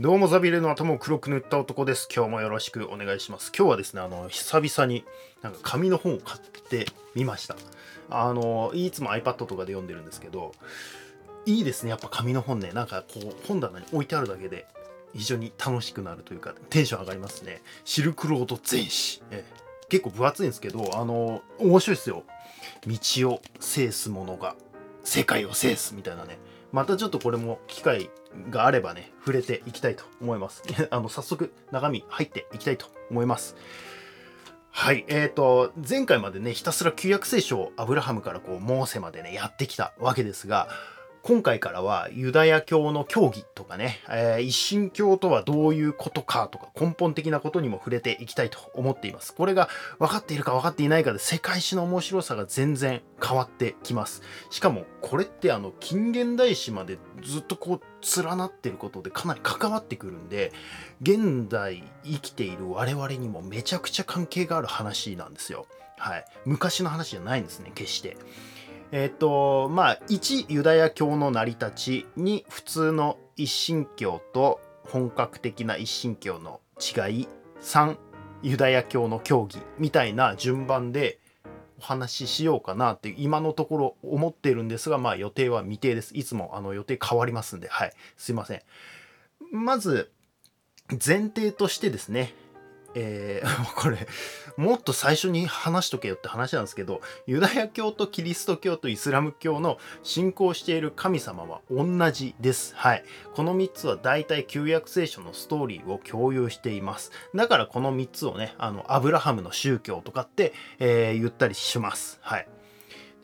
どうもザビエルの頭を黒く塗った男です。今日もよろしくお願いします。今日はですね、あの、久々になんか紙の本を買ってみました。あの、いつも iPad とかで読んでるんですけど、いいですね、やっぱ紙の本ね。なんかこう、本棚に置いてあるだけで非常に楽しくなるというか、テンション上がりますね。シルクロード全史。え結構分厚いんですけど、あの、面白いですよ。道を制す者が世界を制すみたいなね。またちょっとこれも機会があればね、触れていきたいと思います。あの、早速中身入っていきたいと思います。はい。えっ、ー、と、前回までね、ひたすら旧約聖書をアブラハムからこう、モーセまでね、やってきたわけですが、今回からはユダヤ教の教義とかね、えー、一神教とはどういうことかとか根本的なことにも触れていきたいと思っています。これが分かっているか分かっていないかで世界史の面白さが全然変わってきます。しかもこれってあの近現代史までずっとこう連なってることでかなり関わってくるんで、現代生きている我々にもめちゃくちゃ関係がある話なんですよ。はい。昔の話じゃないんですね、決して。えっ、と、まあ、1、ユダヤ教の成り立ち、2、普通の一神教と本格的な一神教の違い、3、ユダヤ教の教義みたいな順番でお話ししようかなって今のところ思ってるんですが、まあ予定は未定です。いつもあの予定変わりますんで、はい。すいません。まず、前提としてですね、えー、これ、もっと最初に話しとけよって話なんですけど、ユダヤ教とキリスト教とイスラム教の信仰している神様は同じです。はい。この3つは大体旧約聖書のストーリーを共有しています。だからこの3つをね、あの、アブラハムの宗教とかって、えー、言ったりします。はい。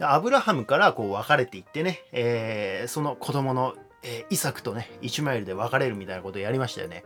アブラハムからこう分かれていってね、えー、その子供の、えー、イサクとね、イシュマエルで分かれるみたいなことをやりましたよね。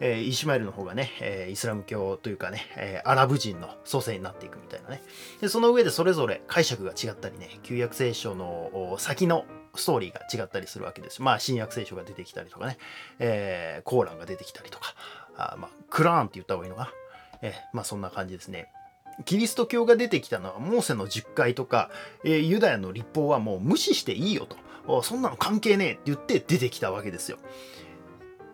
えー、イシュマエルの方がね、えー、イスラム教というかね、えー、アラブ人の祖先になっていくみたいなね。で、その上でそれぞれ解釈が違ったりね、旧約聖書の先のストーリーが違ったりするわけです。まあ、新約聖書が出てきたりとかね、えー、コーランが出てきたりとか、あまあ、クラーンって言った方がいいのかな？えー、まあ、そんな感じですね。キリスト教が出てきたのはモーセの十回とか、えー、ユダヤの立法はもう無視していいよと。そんなの関係ねえって言って出てきたわけですよ。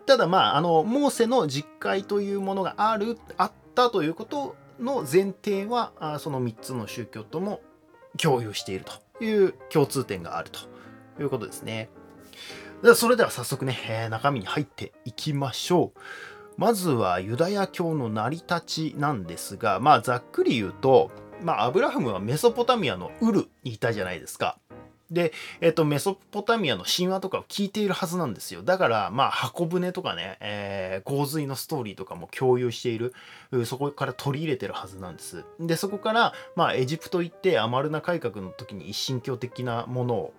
ただまあ、あの、モーセの実会というものがある、あったということの前提は、あその3つの宗教とも共有しているという共通点があるということですね。でそれでは早速ね、えー、中身に入っていきましょう。まずはユダヤ教の成り立ちなんですが、まあざっくり言うと、まあアブラハムはメソポタミアのウルにいたじゃないですか。で、えっ、と、メソポタミアの神話とかを聞いているはずなんですよ。だから、まあ、箱舟とかね、えー、洪水のストーリーとかも共有している、そこから取り入れてるはずなんです。で、そこから、まあ、エジプト行ってアマルナ改革の時に一神教的なものを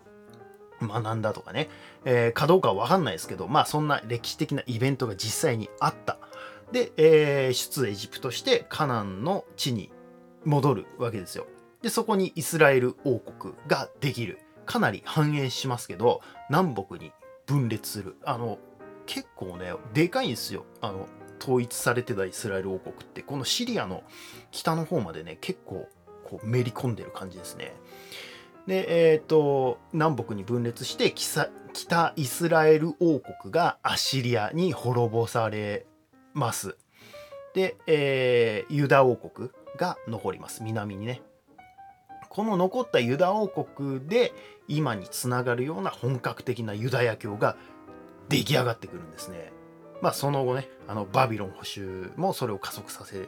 学んだとかね、えー、かどうかはわかんないですけど、まあ、そんな歴史的なイベントが実際にあった。で、えー、出エジプトしてカナンの地に戻るわけですよ。で、そこにイスラエル王国ができる。かなり反映しますけど南北に分裂する。あの結構ねでかいんですよ。あの統一されてたイスラエル王国って。このシリアの北の方までね結構こうめり込んでる感じですね。でえっ、ー、と南北に分裂して北イスラエル王国がアシリアに滅ぼされます。で、えー、ユダ王国が残ります。南にね。この残ったユダ王国で今につながるような本格的なユダヤ教が出来上がってくるんですね。まあその後ね、あのバビロン保守もそれを加速させ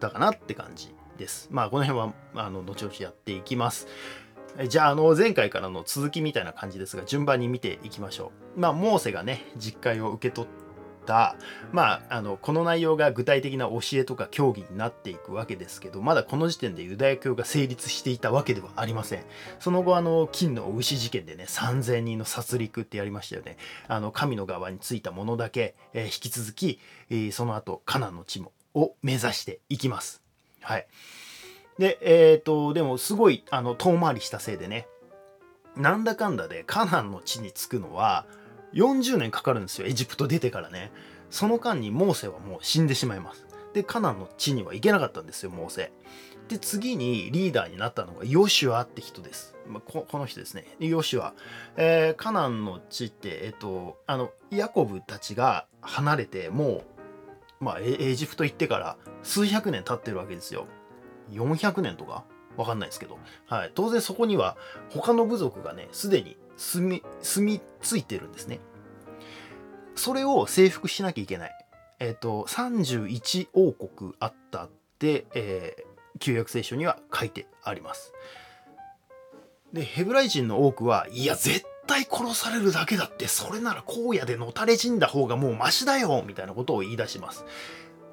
たかなって感じです。まあこの辺はあの後々やっていきます。じゃあ、あの、前回からの続きみたいな感じですが、順番に見ていきましょう。まあ、モーセがね、実会を受け取っ、たまあ、あの、この内容が具体的な教えとか教義になっていくわけですけど、まだこの時点でユダヤ教が成立していたわけではありません。その後、あの、金の牛事件でね、3000人の殺戮ってやりましたよね。あの、神の側についたものだけ、えー、引き続き、えー、その後、カナンの地も、を目指していきます。はい。で、えっ、ー、と、でもすごい、あの、遠回りしたせいでね、なんだかんだでカナンの地に着くのは、40年かかるんですよエジプト出てからねその間にモーセはもう死んでしまいますでカナンの地には行けなかったんですよモーセで次にリーダーになったのがヨシュアって人ですまあ、ここの人ですね。ヨシュア。えー、カナンの地って、えっ、と、あの、ヤコブたちが離れて、もう、まあ、エジプト行ってから数百年経ってるわけですよ。400年とか？わかんないですけど。はい。当然そこには他の部族がね、すでに住み、住み着いてるんですね。それを征服しなきゃいけない。えっ、と、31王国あったって、えー、旧約聖書には書いてあります。で、ヘブライ人の多くは、いや、絶対殺されるだけだって、それなら荒野でのたれ死んだ方がもうマシだよみたいなことを言い出します。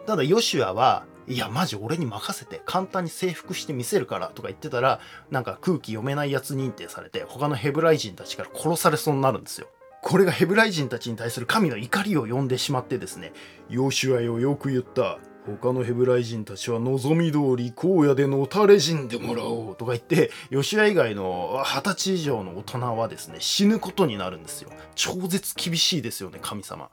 ただ、ヨシュアは、いや、マジ俺に任せて、簡単に征服してみせるからとか言ってたら、なんか空気読めないやつ認定されて、他のヘブライ人たちから殺されそうになるんですよ。これがヘブライ人たちに対する神の怒りを呼んでしまってですね、ヨシュアよよく言った。他のヘブライ人たちは望み通り荒野でのたれ死んでもらおうとか言って吉ア以外の二十歳以上の大人はですね死ぬことになるんですよ超絶厳しいですよね神様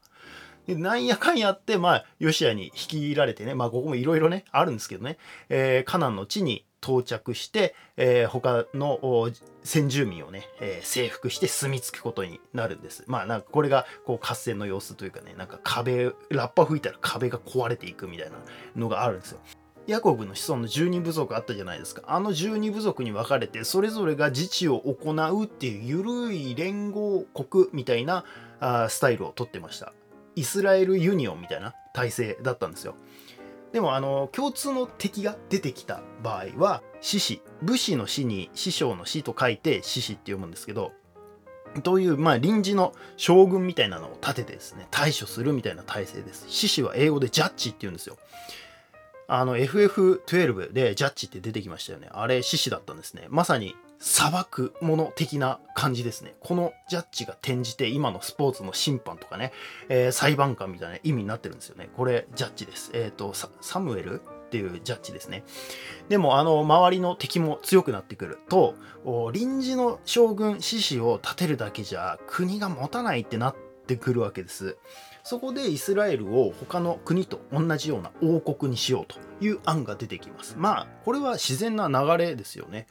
でなんやかんやってまあヨシアに率いられてねまあここもいろいろねあるんですけどね、えー、カナンの地に到着して、えー、他の先住民をね、えー、征服して住み着くことになるんです。まあなんかこれがこう合戦の様子というかね、なんか壁、ラッパ吹いたら壁が壊れていくみたいなのがあるんですよ。ヤコブの子孫の12部族あったじゃないですか。あの12部族に分かれて、それぞれが自治を行うっていう緩い連合国みたいなあスタイルをとってました。イスラエルユニオンみたいな体制だったんですよ。でもあの共通の敵が出てきた場合は獅子武士の死に師匠の死と書いて獅子って読むんですけどという、まあ、臨時の将軍みたいなのを立ててですね対処するみたいな体制です。獅子は英語でジャッジって言うんですよ。あの FF12 でジャッジって出てきましたよね。あれ獅子だったんですね。まさに裁くもの的な感じですね。このジャッジが転じて今のスポーツの審判とかね、えー、裁判官みたいな意味になってるんですよね。これジャッジです。えっ、ー、とサムエルっていうジャッジですね。でもあの周りの敵も強くなってくると臨時の将軍志士を立てるだけじゃ国が持たないってなってくるわけです。そこでイスラエルを他の国と同じような王国にしようという案が出てきます。まあこれは自然な流れですよね。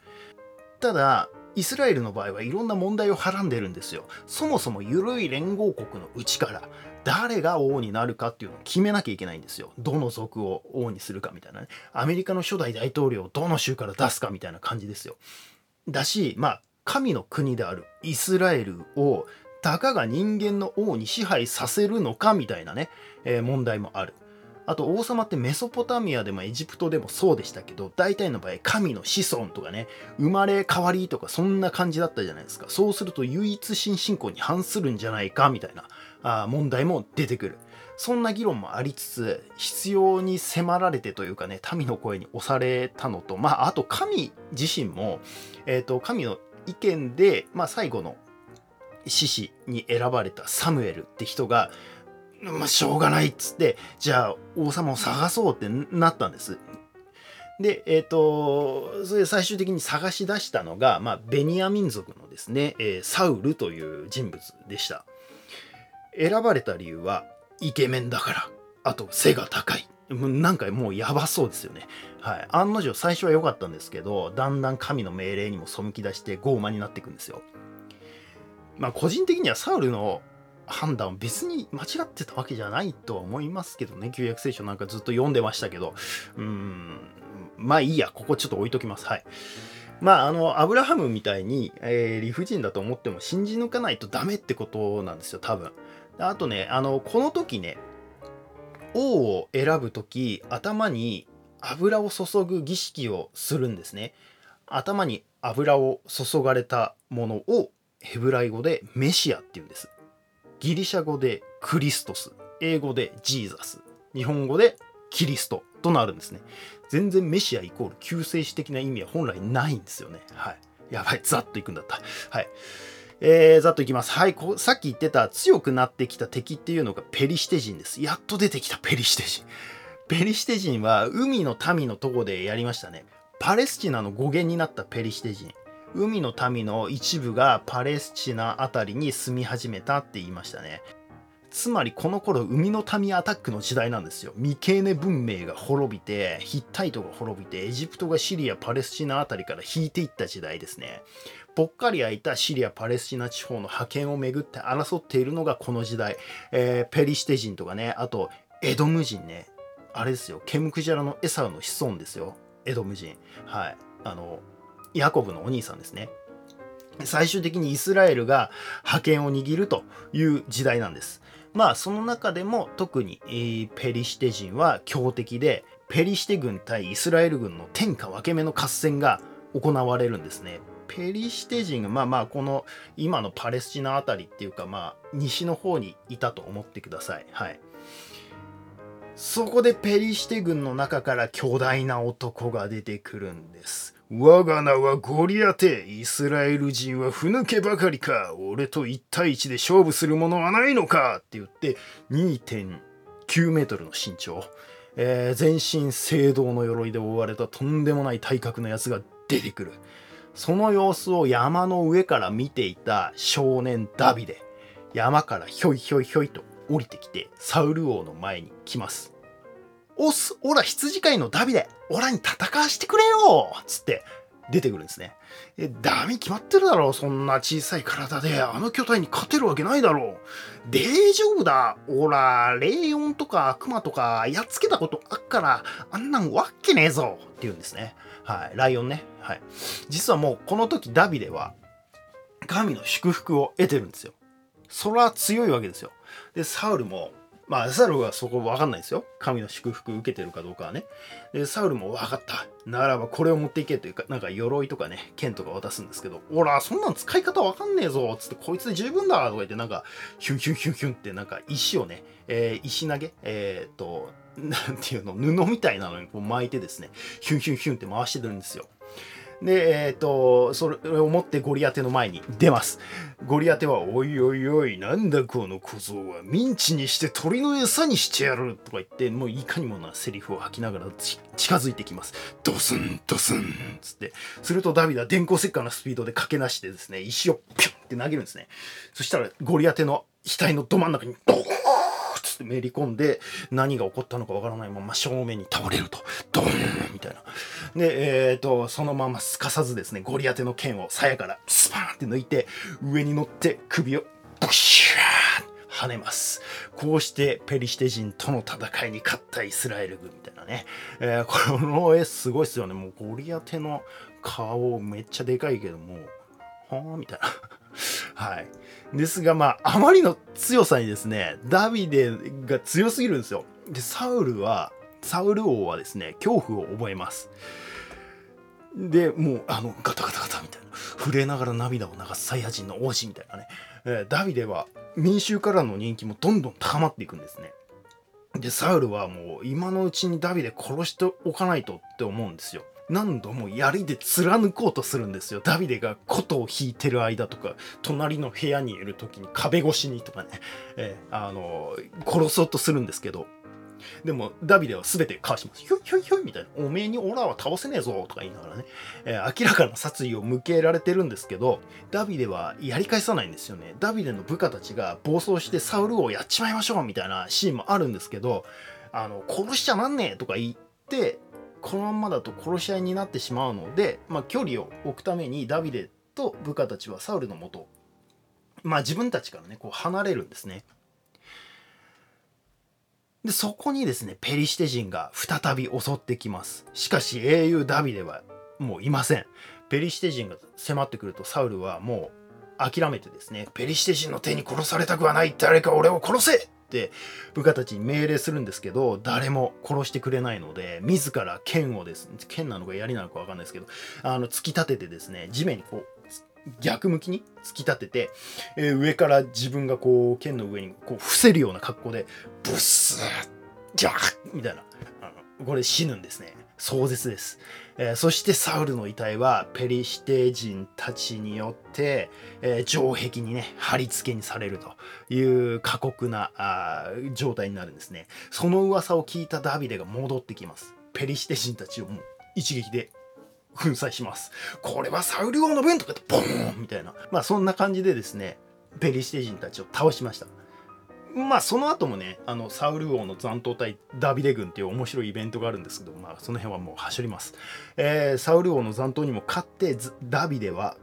ただイスラエルの場合はいろんな問題をはらんでるんですよ。そもそも緩い連合国のうちから誰が王になるかっていうのを決めなきゃいけないんですよ。どの族を王にするかみたいなね。アメリカの初代大統領をどの州から出すかみたいな感じですよ。だし、まあ、神の国であるイスラエルをたかが人間の王に支配させるのかみたいなね、えー、問題もある。あと王様ってメソポタミアでもエジプトでもそうでしたけど大体の場合神の子孫とかね生まれ変わりとかそんな感じだったじゃないですか。そうすると唯一新信仰に反するんじゃないかみたいなあ問題も出てくる。そんな議論もありつつ必要に迫られてというかね民の声に押されたのとまああと神自身も、えーと、神の意見で、まあ、最後の獅子に選ばれたサムエルって人がまあ、しょうがないっつって、じゃあ王様を探そうってなったんです。で、えっ、ー、と、それ最終的に探し出したのが、まあ、ベニヤ民族のですね、えー、サウルという人物でした。選ばれた理由は、イケメンだから、あと背が高い。なんかもうやばそうですよね。はい。案の定最初は良かったんですけど、だんだん神の命令にも背き出して傲慢になっていくんですよ。まあ個人的にはサウルの判断別に間違ってたわけじゃないとは思いますけどね。旧約聖書なんかずっと読んでましたけど。うん。まあいいやここちょっと置いときます。はい。まああのアブラハムみたいに、えー、理不尽だと思っても信じ抜かないとダメってことなんですよ多分。あとねあのこの時ね王を選ぶ時頭に油を注ぐ儀式をするんですね。頭に油を注がれたものをヘブライ語でメシアっていうんです。ギリシャ語でクリストス、英語でジーザス、日本語でキリストとなるんですね。全然メシアイコール救世主的な意味は本来ないんですよね。はい。やばい、ざっといくんだった。はい。えー、ざっといきます。はいこ、さっき言ってた強くなってきた敵っていうのがペリシテ人です。やっと出てきたペリシテ人。ペリシテ人は海の民のとこでやりましたね。パレスチナの語源になったペリシテ人。海の民の一部がパレスチナ辺りに住み始めたって言いましたね。つまりこの頃海の民アタックの時代なんですよ。ミケーネ文明が滅びてヒッタイトが滅びてエジプトがシリアパレスチナあたりから引いていった時代ですね。ぽっかり空いたシリアパレスチナ地方の覇権をめぐって争っているのがこの時代、えー、ペリシテ人とかね。あとエドム人ね。あれですよ。ケムクジャラのエサウの子孫ですよ。エドム人。はい。あのヤコブのお兄さんですね最終的にイスラエルが覇権を握るという時代なんです。まあその中でも特に、え、ペリシテ人は強敵でペリシテ軍対イスラエル軍の天下分け目の合戦が行われるんですね。ペリシテ人がまあまあこの今のパレスチナあたりっていうかまあ西の方にいたと思ってください。はい。そこでペリシテ軍の中から巨大な男が出てくるんです。我が名はゴリアテ。イスラエル人はふぬけばかりか。俺と1対1で勝負するものはないのかって言って2.9メートルの身長。えー、全身青銅の鎧で覆われたとんでもない体格のやつが出てくる。その様子を山の上から見ていた少年ダビデ。山からひょいひょいひょいと降りてきてサウル王の前に来ます。おす、おら羊飼いのダビデ、オラに戦わしてくれよつって出てくるんですね。え、ダメ決まってるだろう。そんな小さい体で、あの巨体に勝てるわけないだろう。大丈夫だ。おら、レイオンとかクマとかやっつけたことあっから、あんなんわっけねえぞって言うんですね。はい。ライオンね。はい。実はもうこの時ダビデは、神の祝福を得てるんですよ。それは強いわけですよ。で、サウルも、まあ、サウルはそこわかんないですよ。神の祝福受けてるかどうかはね。で、サウルも分かった。ならばこれを持っていけというか、なんか鎧とかね、剣とか渡すんですけど、ほら、そんなん使い方わかんねえぞつって、こいつで十分だとか言って、なんか、ヒュンヒュンヒュンヒュンってなんか石をね、えー、石投げえー、っと、なんていうの、布みたいなのにこう巻いてですね、ヒュンヒュンヒュンって回してるんですよ。で、えっ、ー、と、それを持ってゴリアテの前に出ます。ゴリアテは、おいおいおい、なんだこの小僧は、ミンチにして鳥の餌にしてやるとか言って、もういかにもなセリフを吐きながら近づいてきます。ドスン、ドスンつって。するとダビデは電光石火のスピードで駆け出してですね、石をピュンって投げるんですね。そしたらゴリアテの額のど真ん中にドーンめり込んで何が起こったのかわからないまま正面に倒れるとドーンみたいなでえっ、ー、とそのまますかさずですねゴリアテの剣を鞘からスパーンって抜いて上に乗って首をブシュー跳ねます。こうしてペリシテ人との戦いに勝ったイスラエル軍みたいなね。えー、この絵すごいっすよね。もうゴリアテの顔めっちゃでかいけども、はぁみたいな。はい。ですが、まあ、あまりの強さにですね、ダビデが強すぎるんですよ。で、サウルは、サウル王はですね、恐怖を覚えます。で、もう、あの、ガタガタガタみたいな、震えながら涙を流すサイヤ人の王子みたいなね、えー、ダビデは民衆からの人気もどんどん高まっていくんですね。で、サウルはもう今のうちにダビデ殺しておかないとって思うんですよ。何度も槍で貫こうとするんですよ。ダビデが琴を弾いてる間とか、隣の部屋にいる時に壁越しにとかね、えー、あのー、殺そうとするんですけど、でも、ダビデは全てかわします。ひょいひょいひょいみたいな。おめえにオラは倒せねえぞとか言いながらね、えー、明らかな殺意を向けられてるんですけど、ダビデはやり返さないんですよね。ダビデの部下たちが暴走してサウルをやっちまいましょうみたいなシーンもあるんですけど、あの、殺しちゃなんねえとか言って、このままだと殺し合いになってしまうので、まあ、距離を置くためにダビデと部下たちはサウルのもとまあ自分たちからねこう離れるんですね。でそこにですねペリシテ人が再び襲ってきます。しかし英雄ダビデはもういません。ペリシテ人が迫ってくるとサウルはもう諦めてですねペリシテ人の手に殺されたくはない。誰か俺を殺せって部下たちに命令するんですけど誰も殺してくれないので自ら剣をですね剣なのか槍なのか分かんないですけどあの突き立ててですね地面にこう逆向きに突き立てて、えー、上から自分がこう剣の上にこう伏せるような格好でブッスージャーみたいなあのこれ死ぬんですね。壮絶です、えー、そしてサウルの遺体はペリシテ人たちによって、えー、城壁にね貼り付けにされるという過酷なあ状態になるんですね。その噂を聞いたダビデが戻ってきます。ペリシテ人たちをもう一撃で粉砕します。これはサウル王の分とかってボーンみたいな。まあそんな感じでですねペリシテ人たちを倒しました。まあその後もねあのサウル王の残党対ダビデ軍っていう面白いイベントがあるんですけどまあその辺はもう走ります、えー、サウル王の残党にも勝ってダビデは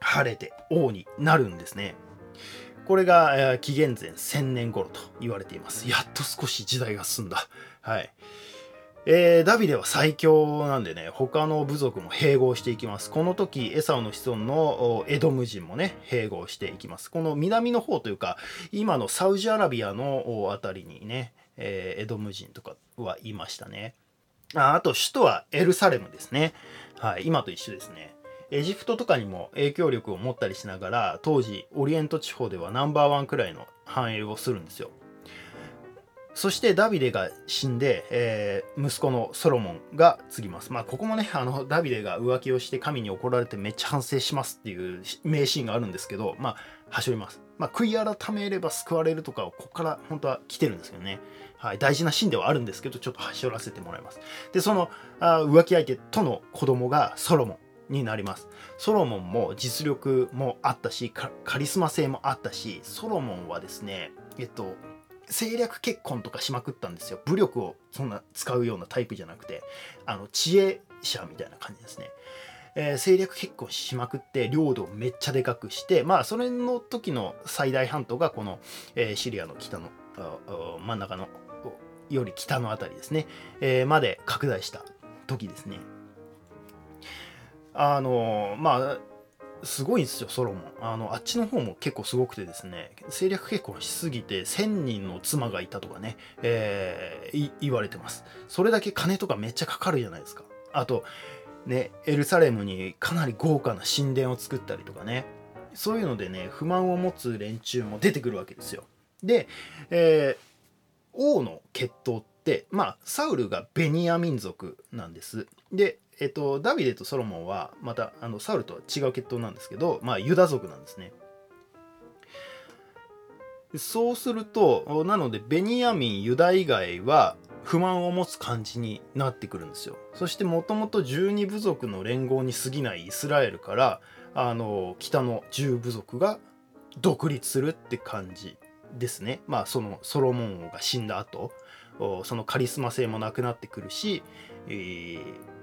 晴れて王になるんですね。これが、えー、紀元前1000年頃と言われています。やっと少し時代が進んだ。はい。えー、ダビデは最強なんでね、他の部族も併合していきます。この時、エサオの子孫のエドム人もね、併合していきます。この南の方というか、今のサウジアラビアの辺りにね、えー、エドム人とかはいましたね。ああと、首都はエルサレムですね。はい、今と一緒ですね。エジプトとかにも影響力を持ったりしながら、当時、オリエント地方ではナンバーワンくらいの繁栄をするんですよ。そしてダビデが死んで、えー、息子のソロモンが継ぎます。まあ、ここもね、あの、ダビデが浮気をして神に怒られてめっちゃ反省しますっていう名シーンがあるんですけど、まあ、はしょります。まあ、悔い改めれば救われるとかを、ここから本当は来てるんですけどね。はい、大事なシーンではあるんですけど、ちょっとはしょらせてもらいます。で、そのあ浮気相手との子供がソロモンになります。ソロモンも実力もあったし、カリスマ性もあったし、ソロモンはですね、えっと、政略結婚とかしまくったんですよ。武力をそんな使うようなタイプじゃなくて。あの知恵者みたいな感じですね、えー、政略結婚しまくって領土をめっちゃでかくしてまあそれの時の最大半島がこの、えー、シリアの北の真ん中のより北の辺りですね、えー、まで拡大した時ですね。あのまあすごいんですよソロモンあのあっちの方も結構すごくてですね政略結婚しすぎて1000人の妻がいたとかね、えー、言われてます。それだけ金とかめっちゃかかるじゃないですか。あとねエルサレムにかなり豪華な神殿を作ったりとかね。そういうのでね不満を持つ連中も出てくるわけですよ。で、えー、王の血統ってまあサウルがベニヤ民族なんです。でえっと、ダビデとソロモンはまたあのサウルとは違う血統なんですけど、まあ、ユダ族なんですね。そうすると、なので、ベニヤミン、ユダ以外は不満を持つ感じになってくるんですよ。そして、もともと12部族の連合に過ぎないイスラエルから、あの、北の10部族が独立するって感じですね。まあ、そのソロモン王が死んだ後、そのカリスマ性もなくなってくるし、えー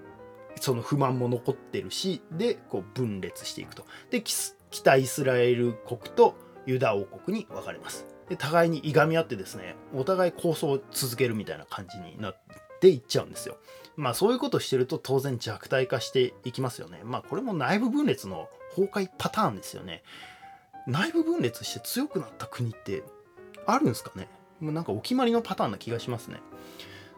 その不満も残ってるしでこう分裂していくと。で北イスラエル国とユダ王国に分かれます。で互いにいがみ合ってですねお互い構想を続けるみたいな感じになっていっちゃうんですよ。まあそういうことしてると当然弱体化していきますよね。まあこれも内部分裂の崩壊パターンですよね。内部分裂して強くなった国ってあるんですかね？もうなんかお決まりのパターンな気がしますね。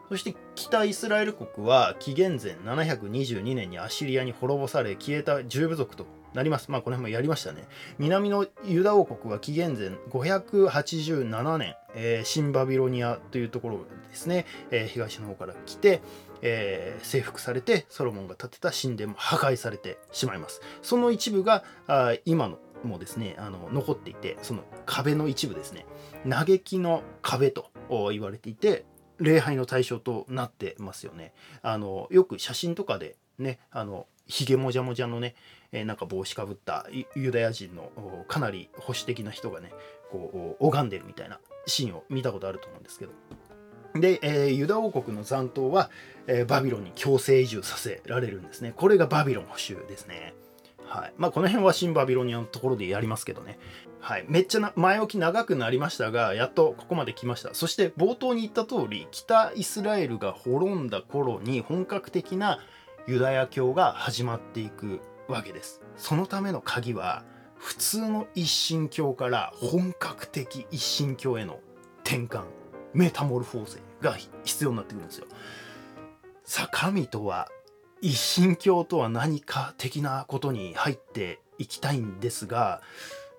そして北イスラエル国は紀元前722年にアシリアに滅ぼされ消えた十部族となります。まあこの辺もやりましたね。南のユダ王国は紀元前587年、えー、新バビロニアというところですね、えー、東の方から来て、えー、征服されてソロモンが建てた神殿も破壊されてしまいます。その一部があ今のもですねあの残っていてその壁の一部ですね嘆きの壁と言われていて礼拝の対象となってますよね。あのよく写真とかでねあのひげもじゃもじゃのね、え、なんか帽子かぶったユダヤ人のかなり保守的な人がねこう拝んでるみたいなシーンを見たことあると思うんですけど。で、えー、ユダ王国の残党は、えー、バビロンに強制移住させられるんですね。これがバビロン保守ですね。はい。まあ、この辺は新バビロニアのところでやりますけどね。はい。めっちゃ前置き長くなりましたが、やっとここまで来ました。そして冒頭に言った通り、北イスラエルが滅んだ頃に本格的なユダヤ教が始まっていくわけです。そのための鍵は、普通の一神教から本格的一神教への転換、メタモルフォーゼが必要になってくるんですよ。さあ、神とは一神教とは何か的なことに入っていきたいんですが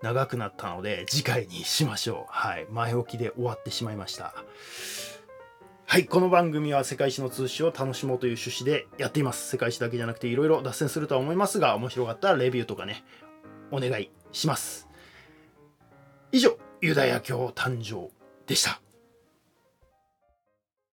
長くなったので次回にしましょう。はい。前置きで終わってしまいました。はい。この番組は世界史の通史を楽しもうという趣旨でやっています。世界史だけじゃなくていろいろ脱線するとは思いますが面白かったらレビューとかねお願いします。以上ユダヤ教誕生でした。